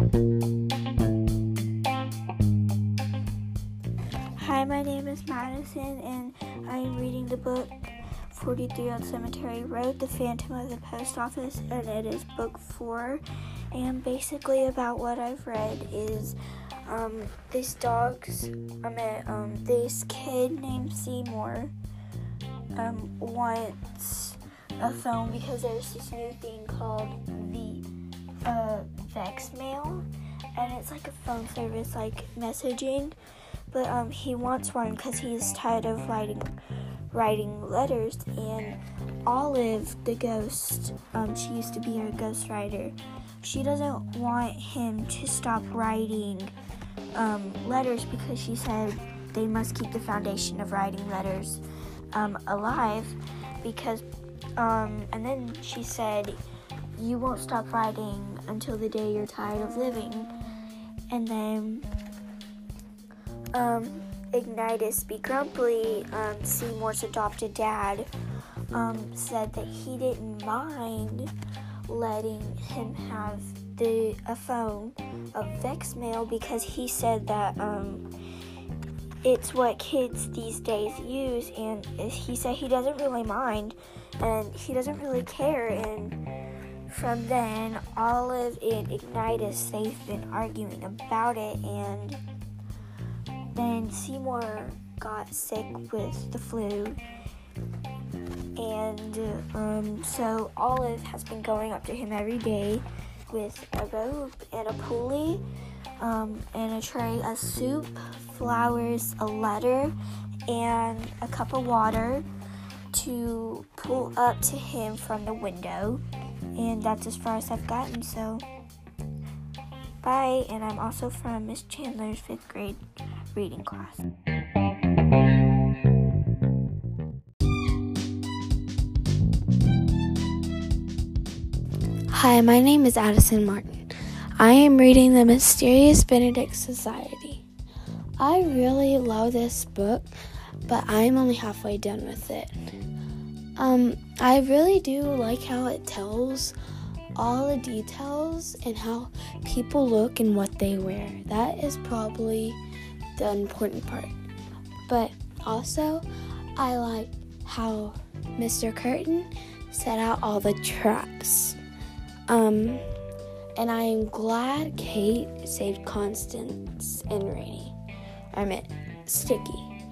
Hi, my name is Madison, and I am reading the book 43 Old Cemetery Road, The Phantom of the Post Office, and it is book four. And basically, about what I've read is um, this dog's, I mean, um, this kid named Seymour um, wants a phone because there's this new thing called the uh, Vex Mail, and it's like a phone service, like messaging. But um, he wants one because he's tired of writing writing letters. And Olive, the ghost, um, she used to be our ghost writer. She doesn't want him to stop writing um, letters because she said they must keep the foundation of writing letters um, alive because um, and then she said you won't stop writing until the day you're tired of living. And then um, Ignatius B. Grumply, um, Seymour's adopted dad, um, said that he didn't mind letting him have the a phone, a Vex mail, because he said that um, it's what kids these days use, and he said he doesn't really mind, and he doesn't really care, and from then, Olive and Ignatius, they've been arguing about it, and then Seymour got sick with the flu. And um, so Olive has been going up to him every day with a rope and a pulley um, and a tray of soup, flowers, a letter, and a cup of water to pull up to him from the window. And that's as far as I've gotten, so bye. And I'm also from Miss Chandler's fifth grade reading class. Hi, my name is Addison Martin. I am reading The Mysterious Benedict Society. I really love this book, but I'm only halfway done with it. Um, I really do like how it tells all the details and how people look and what they wear. That is probably the important part. But also, I like how Mr. Curtain set out all the traps. Um, and I am glad Kate saved Constance and Reynie. I meant Sticky.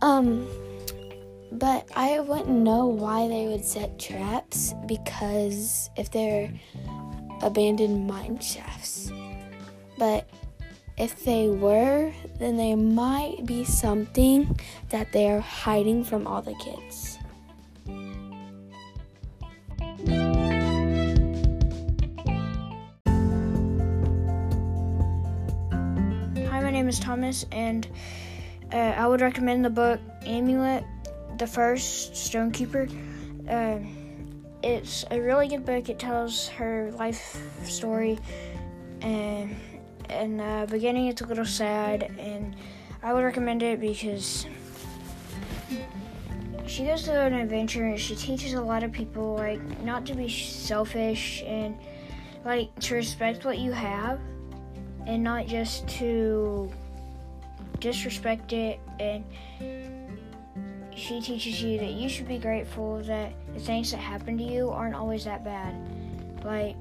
Um, but I wouldn't know why they would set traps because if they're abandoned mine shafts. But if they were, then they might be something that they're hiding from all the kids. Hi, my name is Thomas, and uh, I would recommend the book Amulet, the First Stonekeeper. Uh, it's a really good book. It tells her life story, and in the beginning, it's a little sad, and I would recommend it because she goes through an adventure and she teaches a lot of people like not to be selfish and like to respect what you have and not just to disrespect it and she teaches you that you should be grateful that the things that happen to you aren't always that bad. Like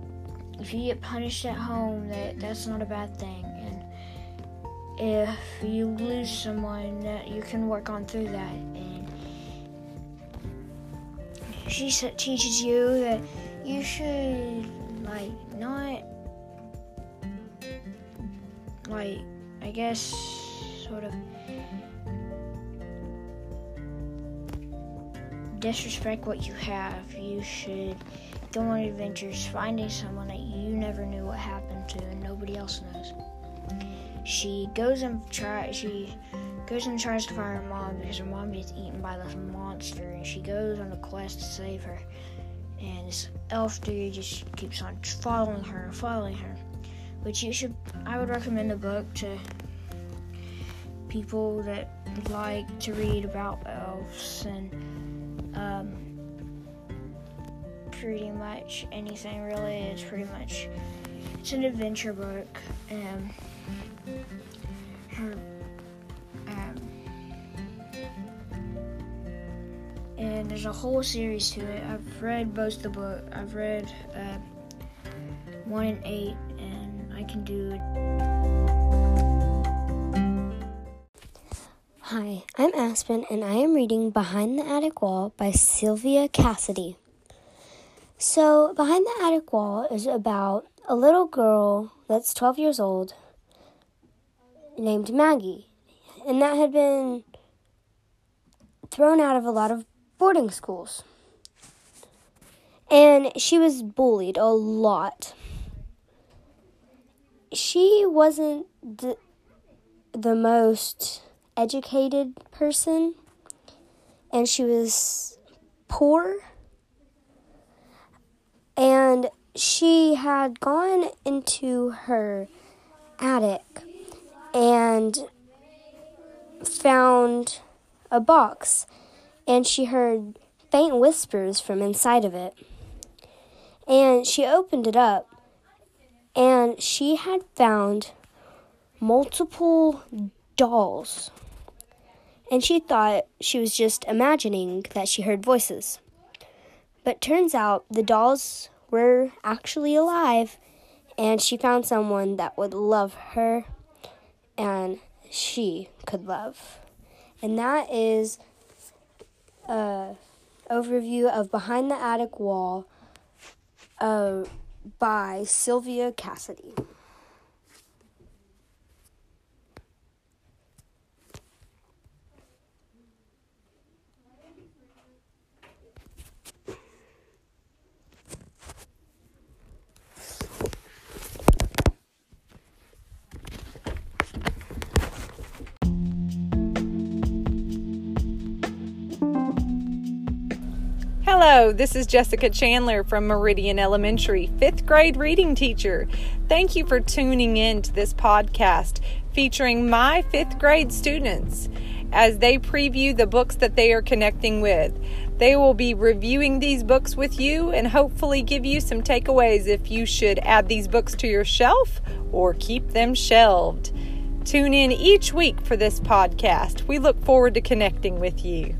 if you get punished at home that that's not a bad thing. And if you lose someone that you can work on through that. And she teaches you that you should like not like I guess sort of disrespect what you have. You should go on adventures finding someone that you never knew what happened to and nobody else knows. She goes and try she goes and tries to find her mom because her mom gets eaten by this monster and she goes on a quest to save her. And this elf dude just keeps on following her and following her. Which you should I would recommend the book to people that like to read about elves and um, pretty much anything really. It's pretty much it's an adventure book. Um, her, um, and there's a whole series to it. I've read both the book. I've read uh, one and eight, and I can do. Aspen, and I am reading Behind the Attic Wall by Sylvia Cassedy. So, Behind the Attic Wall is about a little girl that's 12 years old named Maggie, and that had been thrown out of a lot of boarding schools. And she was bullied a lot. She wasn't the, the most educated person, and she was poor. And she had gone into her attic and found a box, and she heard faint whispers from inside of it. And she opened it up, and she had found multiple dolls. And she thought she was just imagining that she heard voices. But turns out the dolls were actually alive, and she found someone that would love her and she could love. And that is a overview of Behind the Attic Wall uh, by Sylvia Cassedy. Hello, this is Jessica Chandler from Meridian Elementary, fifth grade reading teacher. Thank you for tuning in to this podcast featuring my fifth grade students as they preview the books that they are connecting with. They will be reviewing these books with you and hopefully give you some takeaways if you should add these books to your shelf or keep them shelved. Tune in each week for this podcast. We look forward to connecting with you.